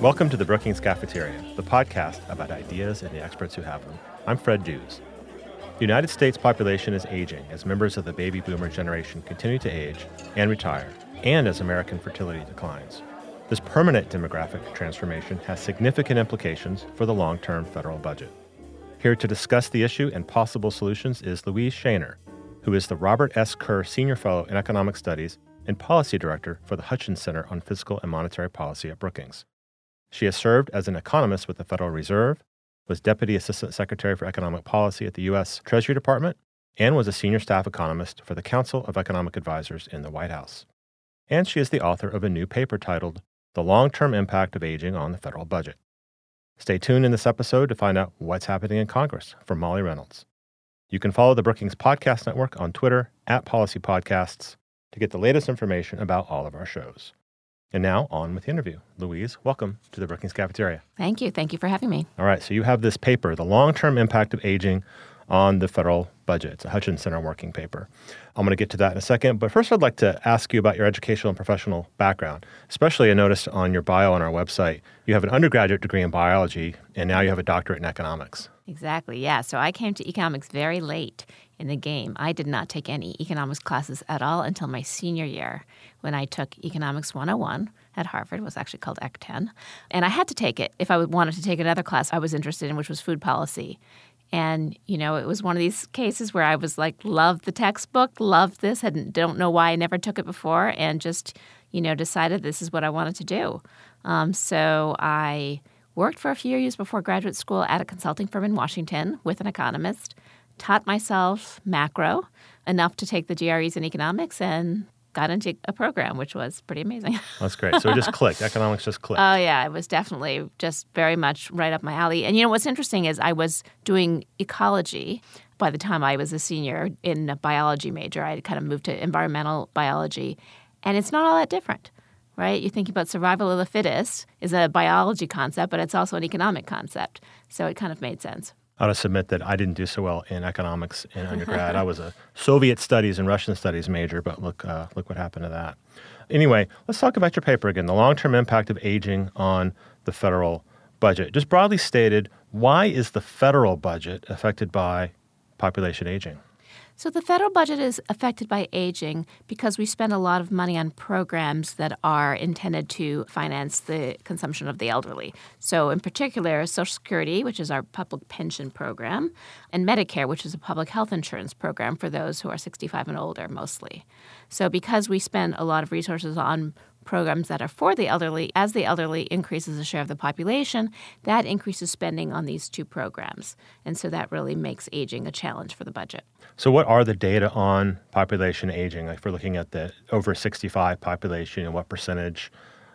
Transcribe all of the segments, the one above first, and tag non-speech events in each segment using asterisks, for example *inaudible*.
Welcome to the Brookings Cafeteria, the podcast about ideas and the experts who have them. I'm Fred Dews. The United States population is aging as members of the baby boomer generation continue to age and retire, and as American fertility declines. This permanent demographic transformation has significant implications for the long term federal budget. Here to discuss the issue and possible solutions is Louise Sheiner, who is the Robert S. Kerr Senior Fellow in Economic Studies and Policy Director for the Hutchins Center on Fiscal and Monetary Policy at Brookings. She has served as an economist with the Federal Reserve, was Deputy Assistant Secretary for Economic Policy at the U.S. Treasury Department, and was a senior staff economist for the Council of Economic Advisors in the White House. And she is the author of a new paper titled The Long Term Impact of Aging on the Federal Budget. Stay tuned in this episode to find out what's happening in Congress from Molly Reynolds. You can follow the Brookings Podcast Network on Twitter at Policy Podcasts to get the latest information about all of our shows. And now on with the interview. Louise, welcome to the Brookings Cafeteria. Thank you. Thank you for having me. All right. So you have this paper, The Long Term Impact of Aging on the Federal Budget. It's a Hutchins Center working paper. I'm going to get to that in a second. But first, I'd like to ask you about your educational and professional background. Especially, I noticed on your bio on our website, you have an undergraduate degree in biology, and now you have a doctorate in economics. Exactly. Yeah. So I came to economics very late in the game. I did not take any economics classes at all until my senior year when I took Economics 101 at Harvard. Was actually called Ec 10. And I had to take it if I wanted to take another class I was interested in, which was food policy. And, you know, it was one of these cases where I was like, loved the textbook, loved this, and don't know why I never took it before, and just, you know, decided this is what I wanted to do. Um, so I worked for a few years before graduate school at a consulting firm in Washington with an economist taught myself macro enough to take the GREs in economics and got into a program, which was pretty amazing. *laughs* That's great. So it just clicked. Economics just clicked. Oh, yeah. It was definitely just very much right up my alley. And you know, what's interesting is I was doing ecology by the time I was a senior in a biology major. I had kind of moved to environmental biology, and it's not all that different. Right? You think about survival of the fittest is a biology concept, but it's also an economic concept. So it kind of made sense. I ought to submit that I didn't do so well in economics in *laughs* undergrad. I was a Soviet studies and Russian studies major, but look, uh, look what happened to that. Anyway, let's talk about your paper again the long term impact of aging on the federal budget. Just broadly stated, why is the federal budget affected by population aging? So the federal budget is affected by aging because we spend a lot of money on programs that are intended to finance the consumption of the elderly. So, in particular, Social Security, which is our public pension program, and Medicare, which is a public health insurance program for those who are 65 and older mostly. So, because we spend a lot of resources on programs that are for the elderly, as the elderly increases the share of the population, that increases spending on these two programs. And so that really makes aging a challenge for the budget. So, what are the data on population aging? Like, if we're looking at the over 65 population, and what percentage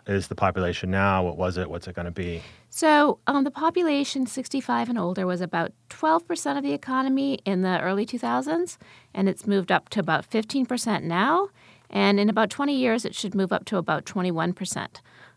is the population now? What was it? What's it going to be? So, um, the population 65 and older was about 12% of the economy in the early 2000s, and it's moved up to about 15% now. And in about 20 years, it should move up to about 21%.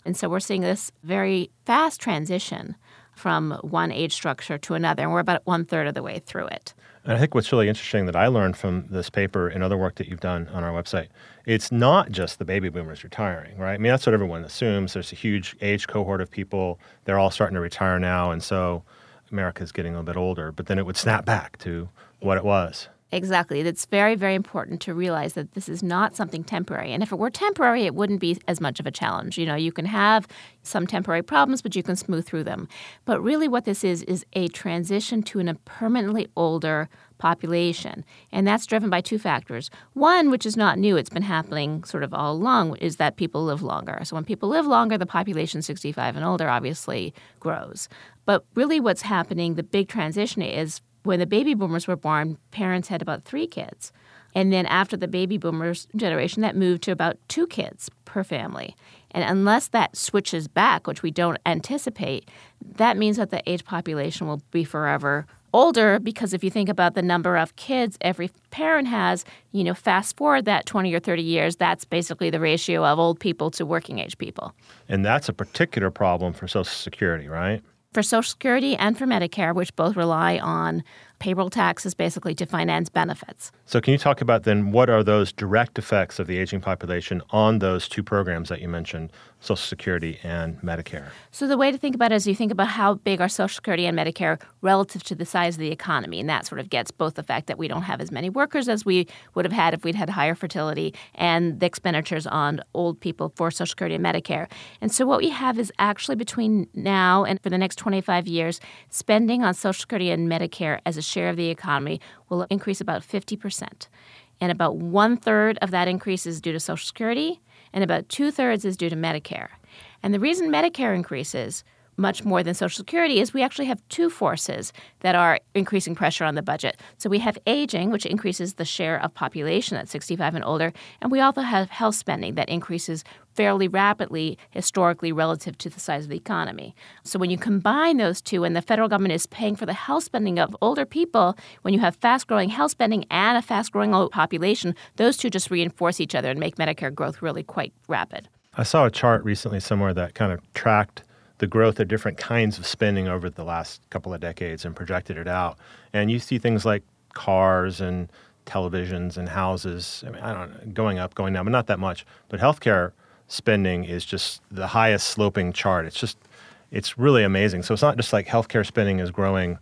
And so we're seeing this very fast transition from one age structure to another. And we're about one third of the way through it. And I think what's really interesting that I learned from this paper and other work that you've done on our website, it's not just the baby boomers retiring, right? I mean, that's what everyone assumes. There's a huge age cohort of people. They're all starting to retire now. And so America's getting a little bit older. But then it would snap back to what it was. Exactly. It's very, very important to realize that this is not something temporary. And if it were temporary, it wouldn't be as much of a challenge. You know, you can have some temporary problems, but you can smooth through them. But really, what this is, is a transition to a permanently older population. And that's driven by two factors. One, which is not new, it's been happening sort of all along, is that people live longer. So when people live longer, the population 65 and older obviously grows. But really, what's happening, the big transition is when the baby boomers were born, parents had about three kids. And then after the baby boomers generation, that moved to about two kids per family. And unless that switches back, which we don't anticipate, that means that the age population will be forever older because if you think about the number of kids every parent has, you know, fast forward that 20 or 30 years, that's basically the ratio of old people to working age people. And that's a particular problem for Social Security, right? For Social Security and for Medicare, which both rely on payroll taxes basically to finance benefits. So, can you talk about then what are those direct effects of the aging population on those two programs that you mentioned, Social Security and Medicare? So, the way to think about it is you think about how big are Social Security and Medicare relative to the size of the economy. And that sort of gets both the fact that we don't have as many workers as we would have had if we'd had higher fertility and the expenditures on old people for Social Security and Medicare. And so, what we have is actually between now and for the next 25 years, spending on Social Security and Medicare as a share of the economy will increase about 50%. And about one third of that increase is due to Social Security, and about two thirds is due to Medicare. And the reason Medicare increases much more than Social Security is we actually have two forces that are increasing pressure on the budget. So we have aging, which increases the share of population that's 65 and older, and we also have health spending that increases fairly rapidly historically relative to the size of the economy. So when you combine those two and the federal government is paying for the health spending of older people, when you have fast-growing health spending and a fast-growing population, those two just reinforce each other and make Medicare growth really quite rapid. I saw a chart recently somewhere that kind of tracked the growth of different kinds of spending over the last couple of decades and projected it out. And you see things like cars and televisions and houses. I mean, I don't know, going up, going down, but not that much. But healthcare spending is just the highest sloping chart. It's just, it's really amazing. So it's not just like healthcare spending is growing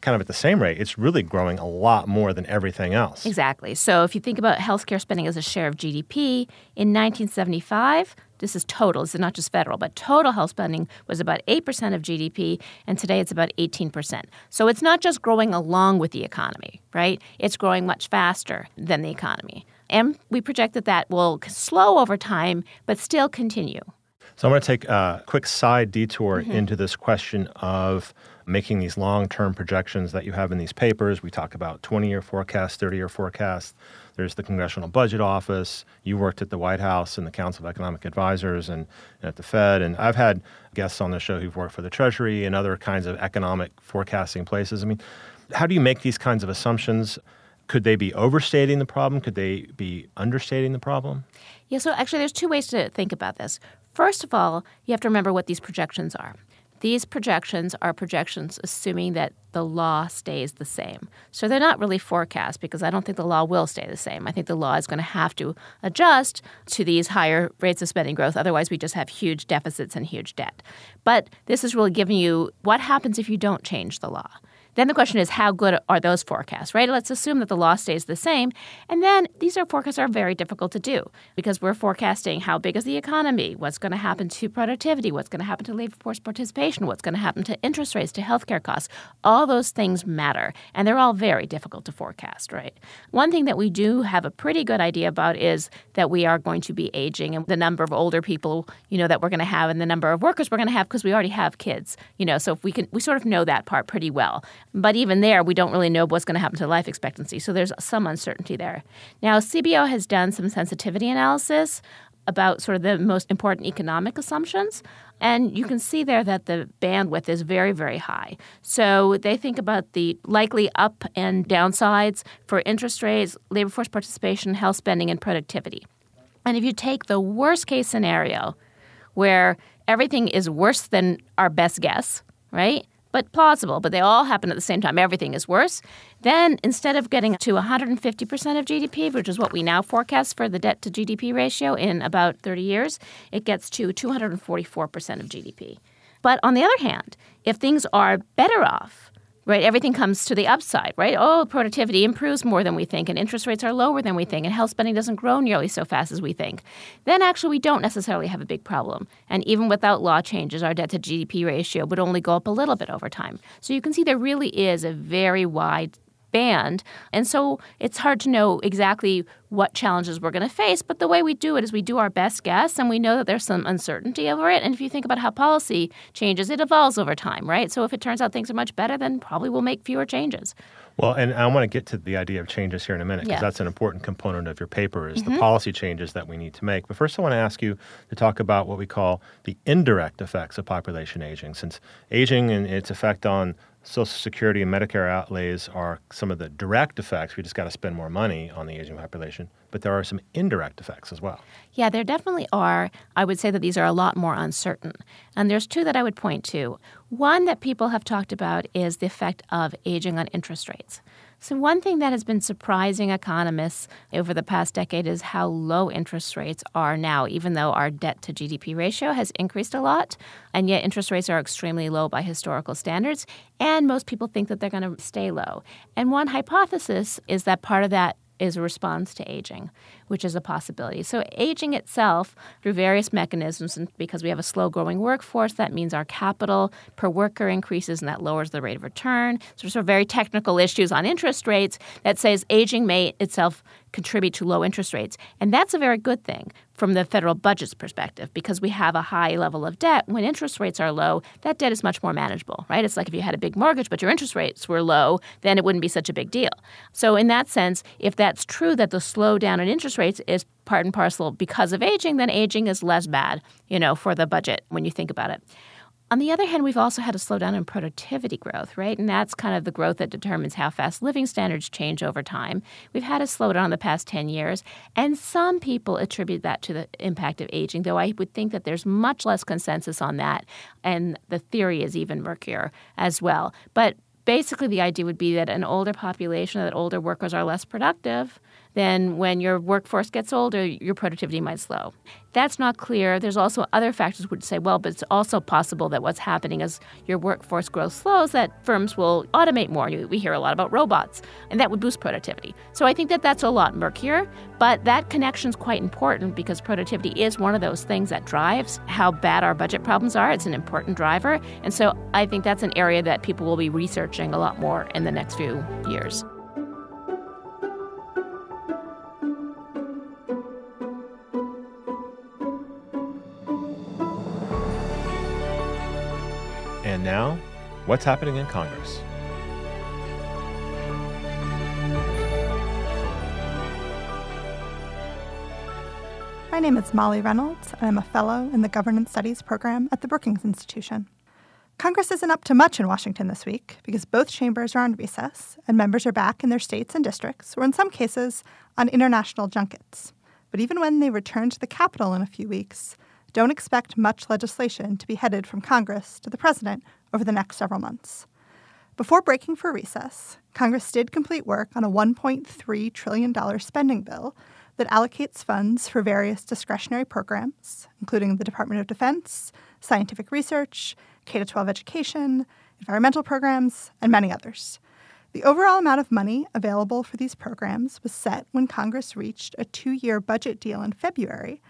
kind of at the same rate, it's really growing a lot more than everything else. Exactly. So if you think about healthcare spending as a share of GDP, in 1975, this is total, this is not just federal, but total health spending was about 8% of GDP, and today it's about 18%. So it's not just growing along with the economy, right? It's growing much faster than the economy. And we project that that will slow over time, but still continue. So I'm going to take a quick side detour mm-hmm. into this question of making these long term projections that you have in these papers. We talk about 20 year forecasts, 30 year forecasts. There's the Congressional Budget Office. You worked at the White House and the Council of Economic Advisors and, and at the Fed. And I've had guests on the show who've worked for the Treasury and other kinds of economic forecasting places. I mean, how do you make these kinds of assumptions? Could they be overstating the problem? Could they be understating the problem? Yeah, so actually, there's two ways to think about this. First of all, you have to remember what these projections are. These projections are projections assuming that the law stays the same. So they're not really forecast because I don't think the law will stay the same. I think the law is going to have to adjust to these higher rates of spending growth. Otherwise, we just have huge deficits and huge debt. But this is really giving you what happens if you don't change the law. Then the question is, how good are those forecasts, right? Let's assume that the law stays the same. And then these are forecasts are very difficult to do because we're forecasting how big is the economy, what's going to happen to productivity, what's going to happen to labor force participation, what's going to happen to interest rates, to healthcare costs. All those things matter, and they're all very difficult to forecast, right? One thing that we do have a pretty good idea about is that we are going to be aging and the number of older people, you know, that we're going to have and the number of workers we're going to have because we already have kids, you know, so if we can we sort of know that part pretty well. But even there, we don't really know what's going to happen to life expectancy. So there's some uncertainty there. Now, CBO has done some sensitivity analysis about sort of the most important economic assumptions. And you can see there that the bandwidth is very, very high. So they think about the likely up and downsides for interest rates, labor force participation, health spending, and productivity. And if you take the worst case scenario, where everything is worse than our best guess, right? But plausible, but they all happen at the same time. Everything is worse. Then instead of getting to 150% of GDP, which is what we now forecast for the debt to GDP ratio in about 30 years, it gets to 244% of GDP. But on the other hand, if things are better off, right? Everything comes to the upside, right? Oh, productivity improves more than we think, and interest rates are lower than we think, and health spending doesn't grow nearly so fast as we think. Then actually, we don't necessarily have a big problem. And even without law changes, our debt to GDP ratio would only go up a little bit over time. So you can see there really is a very wide band. And so it's hard to know exactly what challenges we're going to face. But the way we do it is we do our best guess and we know that there's some uncertainty over it. And if you think about how policy changes, it evolves over time, right? So if it turns out things are much better, then probably we'll make fewer changes. Well, and I want to get to the idea of changes here in a minute because yeah. that's an important component of your paper is mm-hmm. the policy changes that we need to make. But first I want to ask you to talk about what we call the indirect effects of population aging since aging and its effect on Social Security and Medicare outlays are some of the direct effects. We just got to spend more money on the aging population, but there are some indirect effects as well. Yeah, there definitely are. I would say that these are a lot more uncertain. And there's two that I would point to. One that people have talked about is the effect of aging on interest rates. So, one thing that has been surprising economists over the past decade is how low interest rates are now, even though our debt to GDP ratio has increased a lot. And yet, interest rates are extremely low by historical standards. And most people think that they're going to stay low. And one hypothesis is that part of that is a response to aging, which is a possibility. So, aging itself, through various mechanisms, and because we have a slow growing workforce, that means our capital per worker increases and that lowers the rate of return. So, sort of very technical issues on interest rates that says aging may itself contribute to low interest rates. And that's a very good thing from the federal budget's perspective because we have a high level of debt. When interest rates are low, that debt is much more manageable, right? It's like if you had a big mortgage but your interest rates were low, then it wouldn't be such a big deal. So, in that sense, if that's true that the slowdown in interest rates is part and parcel because of aging, then aging is less bad, you know, for the budget when you think about it. On the other hand, we've also had a slowdown in productivity growth, right? And that's kind of the growth that determines how fast living standards change over time. We've had a slowdown in the past 10 years, and some people attribute that to the impact of aging, though I would think that there's much less consensus on that, and the theory is even murkier as well. But basically, the idea would be that an older population, that older workers are less productive then when your workforce gets older, your productivity might slow. That's not clear. There's also other factors would say, well, but it's also possible that what's happening as your workforce growth slows, that firms will automate more. We hear a lot about robots, and that would boost productivity. So I think that that's a lot murkier, but that connection is quite important because productivity is one of those things that drives how bad our budget problems are. It's an important driver. And so I think that's an area that people will be researching a lot more in the next few years. What's happening in Congress? My name is Molly Reynolds, and I'm a fellow in the Governance Studies program at the Brookings Institution. Congress isn't up to much in Washington this week because both chambers are on recess and members are back in their states and districts, or in some cases, on international junkets. But even when they return to the Capitol in a few weeks, don't expect much legislation to be headed from Congress to the President over the next several months. Before breaking for recess, Congress did complete work on a $1.3 trillion spending bill that allocates funds for various discretionary programs, including the Department of Defense, scientific research, K 12 education, environmental programs, and many others. The overall amount of money available for these programs was set when Congress reached a two year budget deal in February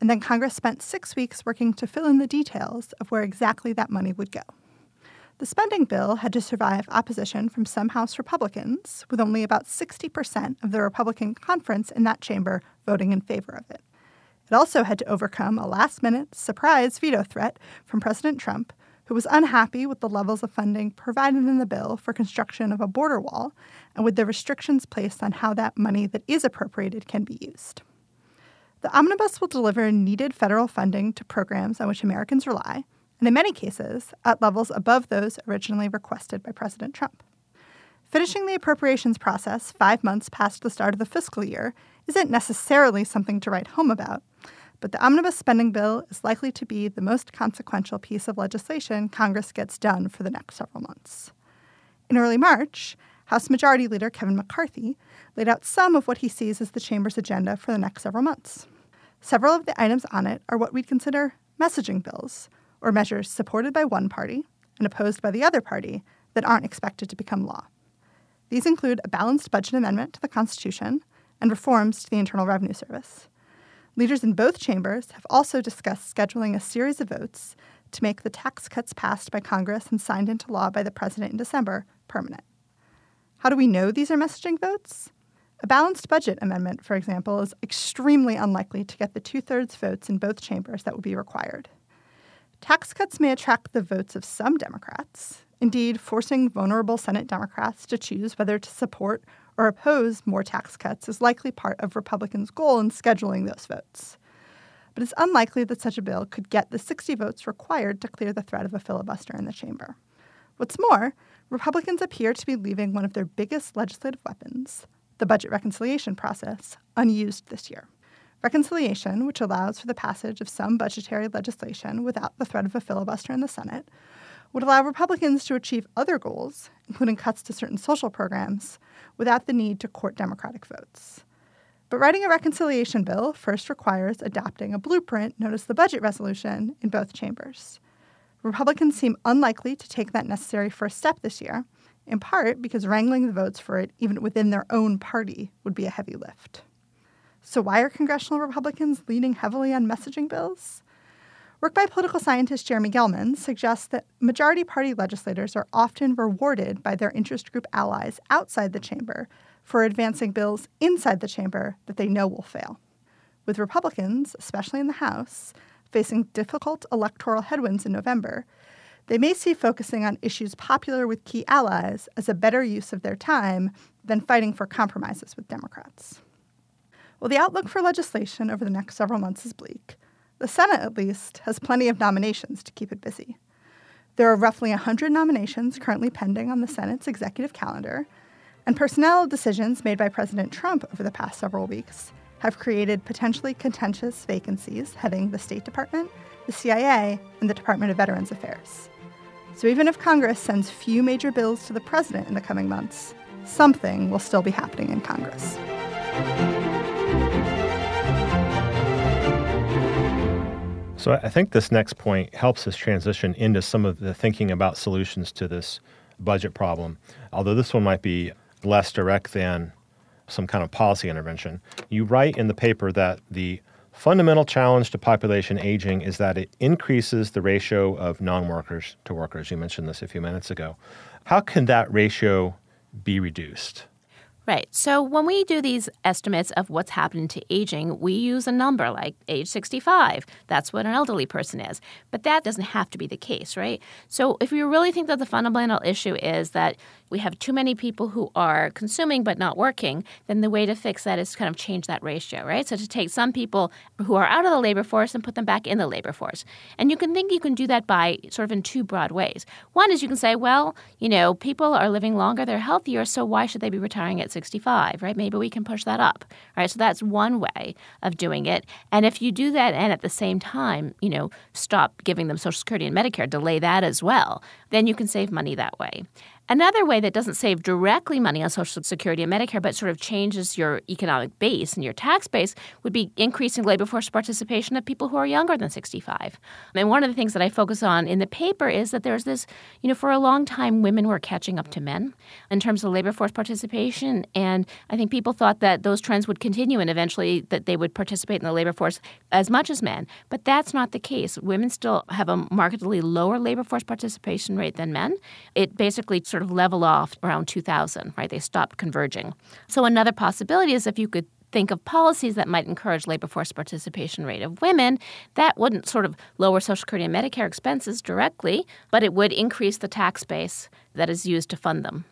and then Congress spent six weeks working to fill in the details of where exactly that money would go. The spending bill had to survive opposition from some House Republicans, with only about 60% of the Republican conference in that chamber voting in favor of it. It also had to overcome a last minute surprise veto threat from President Trump, who was unhappy with the levels of funding provided in the bill for construction of a border wall and with the restrictions placed on how that money that is appropriated can be used. The omnibus will deliver needed federal funding to programs on which Americans rely, and in many cases, at levels above those originally requested by President Trump. Finishing the appropriations process five months past the start of the fiscal year isn't necessarily something to write home about, but the omnibus spending bill is likely to be the most consequential piece of legislation Congress gets done for the next several months. In early March, House Majority Leader Kevin McCarthy laid out some of what he sees as the chamber's agenda for the next several months. Several of the items on it are what we'd consider messaging bills, or measures supported by one party and opposed by the other party that aren't expected to become law. These include a balanced budget amendment to the Constitution and reforms to the Internal Revenue Service. Leaders in both chambers have also discussed scheduling a series of votes to make the tax cuts passed by Congress and signed into law by the President in December permanent. How do we know these are messaging votes? A balanced budget amendment, for example, is extremely unlikely to get the two thirds votes in both chambers that would be required. Tax cuts may attract the votes of some Democrats, indeed, forcing vulnerable Senate Democrats to choose whether to support or oppose more tax cuts is likely part of Republicans' goal in scheduling those votes. But it's unlikely that such a bill could get the 60 votes required to clear the threat of a filibuster in the chamber. What's more, Republicans appear to be leaving one of their biggest legislative weapons, the budget reconciliation process, unused this year. Reconciliation, which allows for the passage of some budgetary legislation without the threat of a filibuster in the Senate, would allow Republicans to achieve other goals, including cuts to certain social programs, without the need to court Democratic votes. But writing a reconciliation bill first requires adopting a blueprint known as the budget resolution in both chambers. Republicans seem unlikely to take that necessary first step this year, in part because wrangling the votes for it, even within their own party, would be a heavy lift. So, why are congressional Republicans leaning heavily on messaging bills? Work by political scientist Jeremy Gelman suggests that majority party legislators are often rewarded by their interest group allies outside the chamber for advancing bills inside the chamber that they know will fail. With Republicans, especially in the House, facing difficult electoral headwinds in November, they may see focusing on issues popular with key allies as a better use of their time than fighting for compromises with Democrats. Well, the outlook for legislation over the next several months is bleak. The Senate, at least, has plenty of nominations to keep it busy. There are roughly 100 nominations currently pending on the Senate's executive calendar, and personnel decisions made by President Trump over the past several weeks have created potentially contentious vacancies heading the State Department, the CIA, and the Department of Veterans Affairs. So even if Congress sends few major bills to the president in the coming months, something will still be happening in Congress. So I think this next point helps us transition into some of the thinking about solutions to this budget problem. Although this one might be less direct than some kind of policy intervention. You write in the paper that the fundamental challenge to population aging is that it increases the ratio of non workers to workers. You mentioned this a few minutes ago. How can that ratio be reduced? Right. So when we do these estimates of what's happening to aging, we use a number like age 65. That's what an elderly person is. But that doesn't have to be the case, right? So if you really think that the fundamental issue is that we have too many people who are consuming but not working, then the way to fix that is to kind of change that ratio, right? So to take some people who are out of the labor force and put them back in the labor force. And you can think you can do that by sort of in two broad ways. One is you can say, well, you know, people are living longer, they're healthier, so why should they be retiring at 65, right? Maybe we can push that up, right? So that's one way of doing it. And if you do that and at the same time, you know, stop giving them Social Security and Medicare, delay that as well, then you can save money that way. Another way that doesn't save directly money on Social Security and Medicare, but sort of changes your economic base and your tax base, would be increasing labor force participation of people who are younger than 65. And one of the things that I focus on in the paper is that there's this, you know, for a long time, women were catching up to men in terms of labor force participation. And I think people thought that those trends would continue and eventually that they would participate in the labor force as much as men. But that's not the case. Women still have a markedly lower labor force participation rate than men. It basically sort of level off around 2000, right? They stopped converging. So another possibility is if you could think of policies that might encourage labor force participation rate of women, that wouldn't sort of lower Social Security and Medicare expenses directly, but it would increase the tax base that is used to fund them.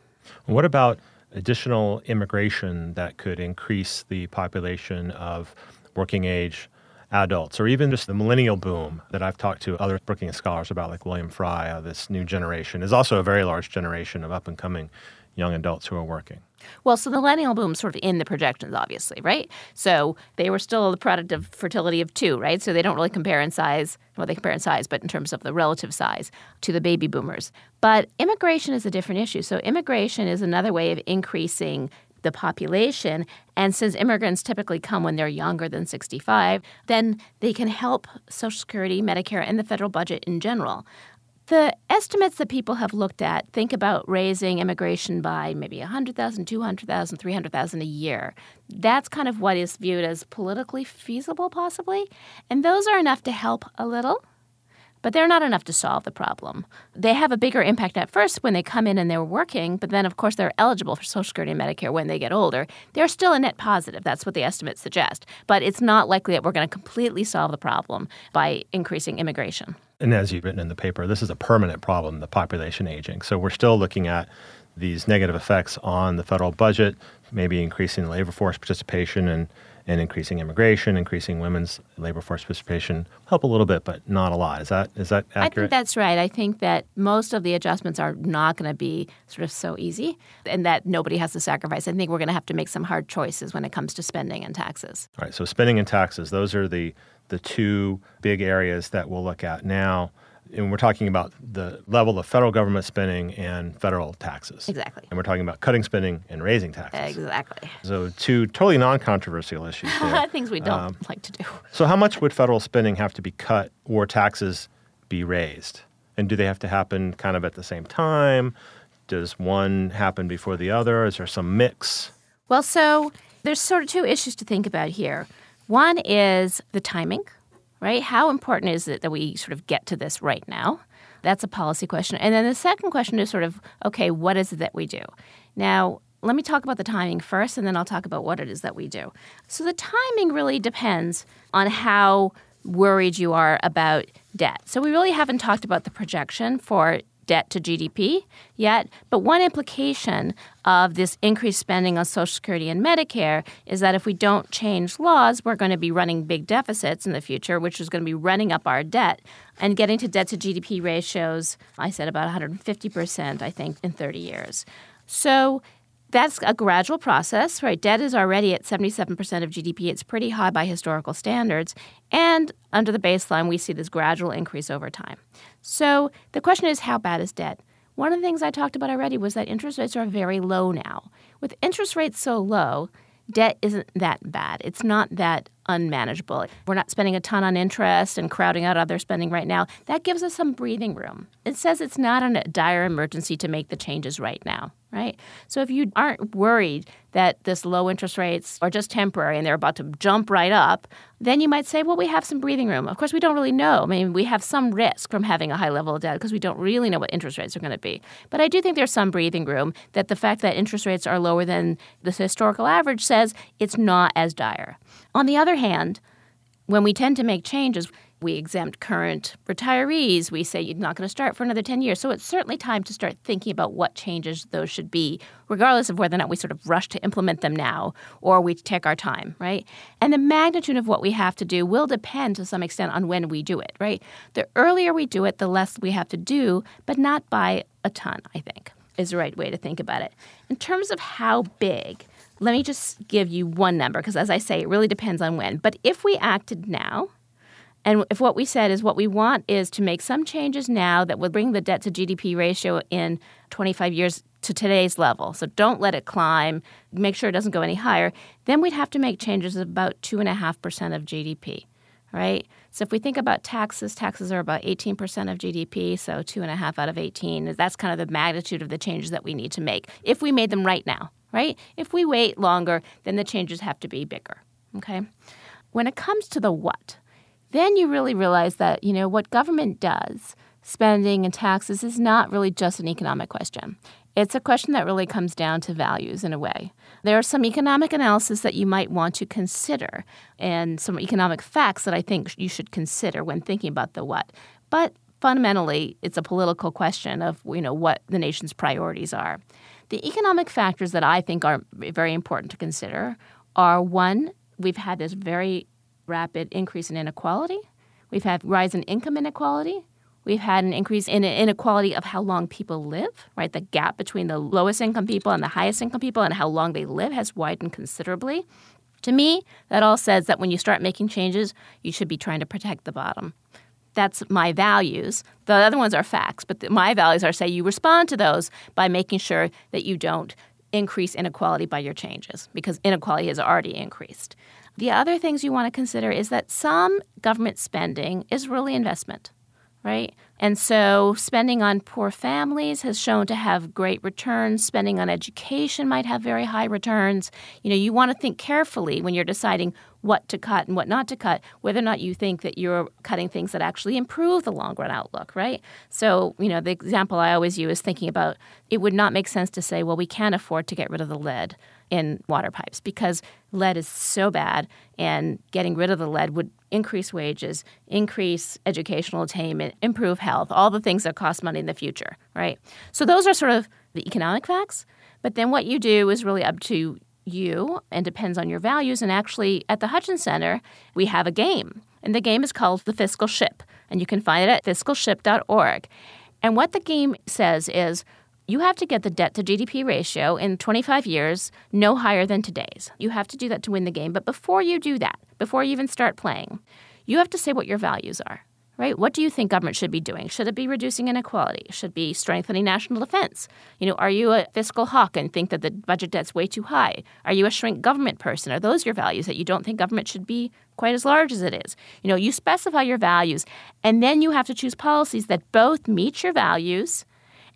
What about additional immigration that could increase the population of working age adults, or even just the millennial boom that I've talked to other Brookings scholars about, like William Frey, uh, this new generation is also a very large generation of up and coming young adults who are working. Well, so the millennial boom sort of in the projections, obviously, right? So they were still the product of fertility of two, right? So they don't really compare in size. Well, they compare in size, but in terms of the relative size to the baby boomers. But immigration is a different issue. So immigration is another way of increasing the population. And since immigrants typically come when they're younger than 65, then they can help Social Security, Medicare, and the federal budget in general. The estimates that people have looked at think about raising immigration by maybe 100,000, 200,000, 300,000 a year. That's kind of what is viewed as politically feasible, possibly. And those are enough to help a little but they're not enough to solve the problem. They have a bigger impact at first when they come in and they're working, but then, of course, they're eligible for Social Security and Medicare when they get older. They're still a net positive. That's what the estimates suggest. But it's not likely that we're going to completely solve the problem by increasing immigration. And as you've written in the paper, this is a permanent problem, the population aging. So we're still looking at these negative effects on the federal budget, maybe increasing labor force participation and and increasing immigration, increasing women's labor force participation help a little bit, but not a lot. Is that is that accurate? I think that's right. I think that most of the adjustments are not going to be sort of so easy, and that nobody has to sacrifice. I think we're going to have to make some hard choices when it comes to spending and taxes. All right. So spending and taxes; those are the the two big areas that we'll look at now and we're talking about the level of federal government spending and federal taxes. Exactly. And we're talking about cutting spending and raising taxes. Exactly. So two totally non-controversial issues. *laughs* Things we don't um, like to do. So how much would federal spending have to be cut or taxes be raised? And do they have to happen kind of at the same time? Does one happen before the other? Is there some mix? Well, so there's sort of two issues to think about here. One is the timing right? How important is it that we sort of get to this right now? That's a policy question. And then the second question is sort of, okay, what is it that we do? Now, let me talk about the timing first, and then I'll talk about what it is that we do. So the timing really depends on how worried you are about debt. So we really haven't talked about the projection for debt to GDP yet. But one implication of this increased spending on Social Security and Medicare is that if we don't change laws, we're going to be running big deficits in the future, which is going to be running up our debt and getting to debt to GDP ratios, I said about 150%, I think, in 30 years. So that's a gradual process, right? Debt is already at 77% of GDP. It's pretty high by historical standards. And under the baseline, we see this gradual increase over time. So the question is how bad is debt? One of the things I talked about already was that interest rates are very low now. With interest rates so low, debt isn't that bad. It's not that unmanageable. We're not spending a ton on interest and crowding out other spending right now. That gives us some breathing room. It says it's not a dire emergency to make the changes right now right? So if you aren't worried that this low interest rates are just temporary and they're about to jump right up, then you might say, well, we have some breathing room. Of course, we don't really know. I mean, we have some risk from having a high level of debt because we don't really know what interest rates are going to be. But I do think there's some breathing room that the fact that interest rates are lower than the historical average says it's not as dire. On the other hand, when we tend to make changes, we exempt current retirees. We say you're not going to start for another 10 years. So it's certainly time to start thinking about what changes those should be, regardless of whether or not we sort of rush to implement them now or we take our time, right? And the magnitude of what we have to do will depend to some extent on when we do it, right? The earlier we do it, the less we have to do, but not by a ton, I think, is the right way to think about it. In terms of how big, let me just give you one number because, as I say, it really depends on when. But if we acted now, and if what we said is what we want is to make some changes now that would bring the debt to GDP ratio in 25 years to today's level. So don't let it climb, make sure it doesn't go any higher. Then we'd have to make changes of about 2.5% of GDP, right? So if we think about taxes, taxes are about 18% of GDP, so 2.5 out of 18. That's kind of the magnitude of the changes that we need to make if we made them right now, right? If we wait longer, then the changes have to be bigger, okay? When it comes to the what, then you really realize that, you know, what government does, spending and taxes, is not really just an economic question. It's a question that really comes down to values in a way. There are some economic analysis that you might want to consider and some economic facts that I think you should consider when thinking about the what. But fundamentally, it's a political question of, you know, what the nation's priorities are. The economic factors that I think are very important to consider are one, we've had this very rapid increase in inequality. We've had rise in income inequality. We've had an increase in inequality of how long people live, right? The gap between the lowest income people and the highest income people and how long they live has widened considerably. To me, that all says that when you start making changes, you should be trying to protect the bottom. That's my values. The other ones are facts, but the, my values are say you respond to those by making sure that you don't increase inequality by your changes because inequality has already increased. The other things you want to consider is that some government spending is really investment, right? And so spending on poor families has shown to have great returns. Spending on education might have very high returns. You know, you want to think carefully when you're deciding what to cut and what not to cut, whether or not you think that you're cutting things that actually improve the long run outlook, right? So, you know, the example I always use is thinking about it would not make sense to say, well, we can't afford to get rid of the lead in water pipes because lead is so bad, and getting rid of the lead would increase wages, increase educational attainment, improve health, all the things that cost money in the future, right? So those are sort of the economic facts. But then what you do is really up to you and depends on your values. And actually, at the Hutchins Center, we have a game. And the game is called The Fiscal Ship. And you can find it at fiscalship.org. And what the game says is you have to get the debt to GDP ratio in 25 years no higher than today's. You have to do that to win the game. But before you do that, before you even start playing, you have to say what your values are right? What do you think government should be doing? Should it be reducing inequality? Should it be strengthening national defense? You know, are you a fiscal hawk and think that the budget debt's way too high? Are you a shrink government person? Are those your values that you don't think government should be quite as large as it is? You know, you specify your values and then you have to choose policies that both meet your values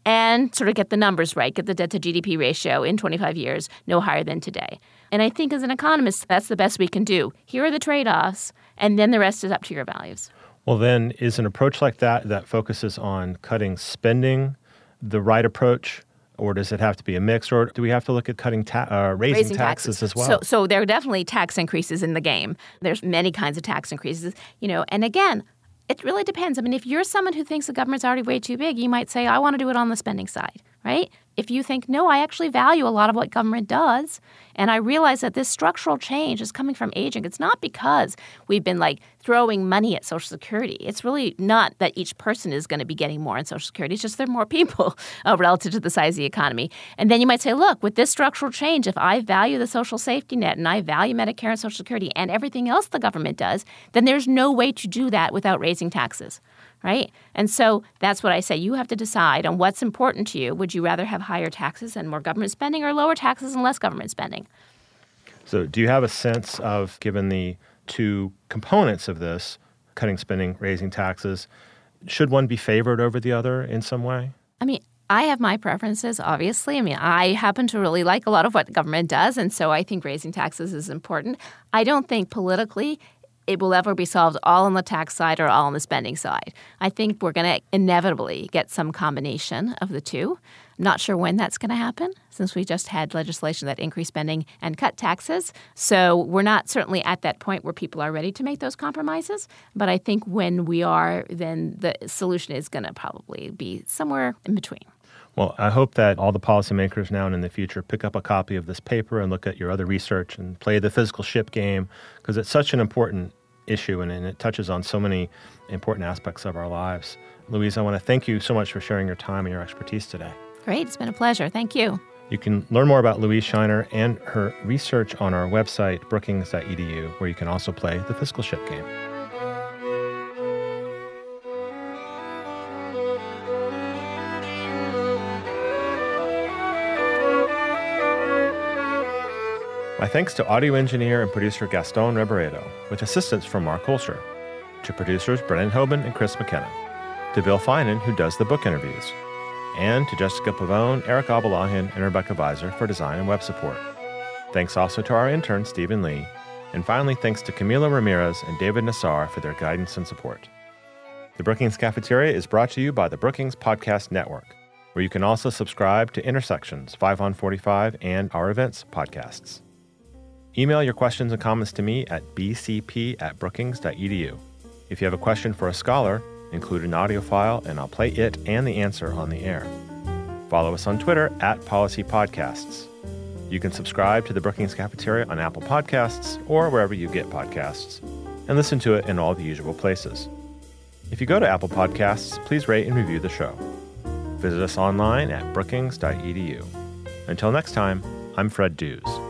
and sort of get the numbers right, get the debt to GDP ratio in 25 years no higher than today. And I think as an economist, that's the best we can do. Here are the trade offs, and then the rest is up to your values. Well, then, is an approach like that that focuses on cutting spending the right approach? Or does it have to be a mix, or do we have to look at cutting ta- uh, raising, raising taxes, taxes, as well? So, so there are definitely tax increases in the game. There's many kinds of tax increases, you know. And again, it really depends. I mean, if you're someone who thinks the government's already way too big, you might say, I want to do it on the spending side, right? If you think, no, I actually value a lot of what government does, and I realize that this structural change is coming from aging, it's not because we've been like throwing money at Social Security. It's really not that each person is going to be getting more in Social Security. It's just there are more people *laughs* uh, relative to the size of the economy. And then you might say, look, with this structural change, if I value the social safety net and I value Medicare and Social Security and everything else the government does, then there's no way to do that without raising taxes right? And so that's what I say. You have to decide on what's important to you. Would you rather have higher taxes and more government spending or lower taxes and less government spending? So, do you have a sense of, given the two components of this, cutting spending, raising taxes, should one be favored over the other in some way? I mean, I have my preferences, obviously. I mean, I happen to really like a lot of what government does, and so I think raising taxes is important. I don't think politically it will ever be solved all on the tax side or all on the spending side. I think we're going to inevitably get some combination of the two. Not sure when that's going to happen since we just had legislation that increased spending and cut taxes. So we're not certainly at that point where people are ready to make those compromises. But I think when we are, then the solution is going to probably be somewhere in between. Well, I hope that all the policymakers now and in the future pick up a copy of this paper and look at your other research and play the fiscal ship game because it's such an important issue and, and, it touches on so many important aspects of our lives. Louise, I want to thank you so much for sharing your time and your expertise today. Great. It's been a pleasure. Thank you. You can learn more about Louise Sheiner and her research on our website, brookings.edu, where you can also play the fiscal ship game. My thanks to audio engineer and producer Gaston Reboredo, with assistance from Mark Hoelscher, to producers Brennan Hoban and Chris McKenna, to Bill Finan, who does the book interviews, and to Jessica Pavone, Eric Abalahin, and Rebecca Viser for design and web support. Thanks also to our intern, Stephen Lee, and finally thanks to Camila Ramirez and David Nassar for their guidance and support. The Brookings Cafeteria is brought to you by the Brookings Podcast Network, where you can also subscribe to Intersections 5 on 45 and our events podcasts. Email your questions and comments to me at bcp at brookings.edu. If you have a question for a scholar, include an audio file and I'll play it and the answer on the air. Follow us on Twitter at Policy Podcasts. You can subscribe to the Brookings Cafeteria on Apple Podcasts or wherever you get podcasts, and listen to it in all the usual places. If you go to Apple Podcasts, please rate and review the show. Visit us online at brookings.edu. Until next time, I'm Fred Dews.